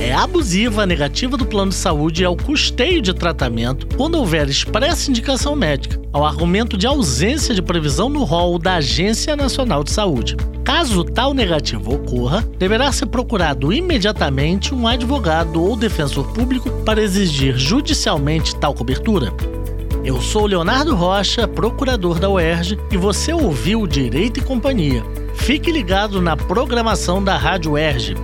É abusiva a negativa do plano de saúde é ao custeio de tratamento quando houver expressa indicação médica, ao argumento de ausência de previsão no rol da Agência Nacional de Saúde. Caso tal negativo ocorra, deverá ser procurado imediatamente um advogado ou defensor público para exigir judicialmente tal cobertura. Eu sou Leonardo Rocha, procurador da UERJ, e você ouviu Direito e Companhia. Fique ligado na programação da Rádio UERJ.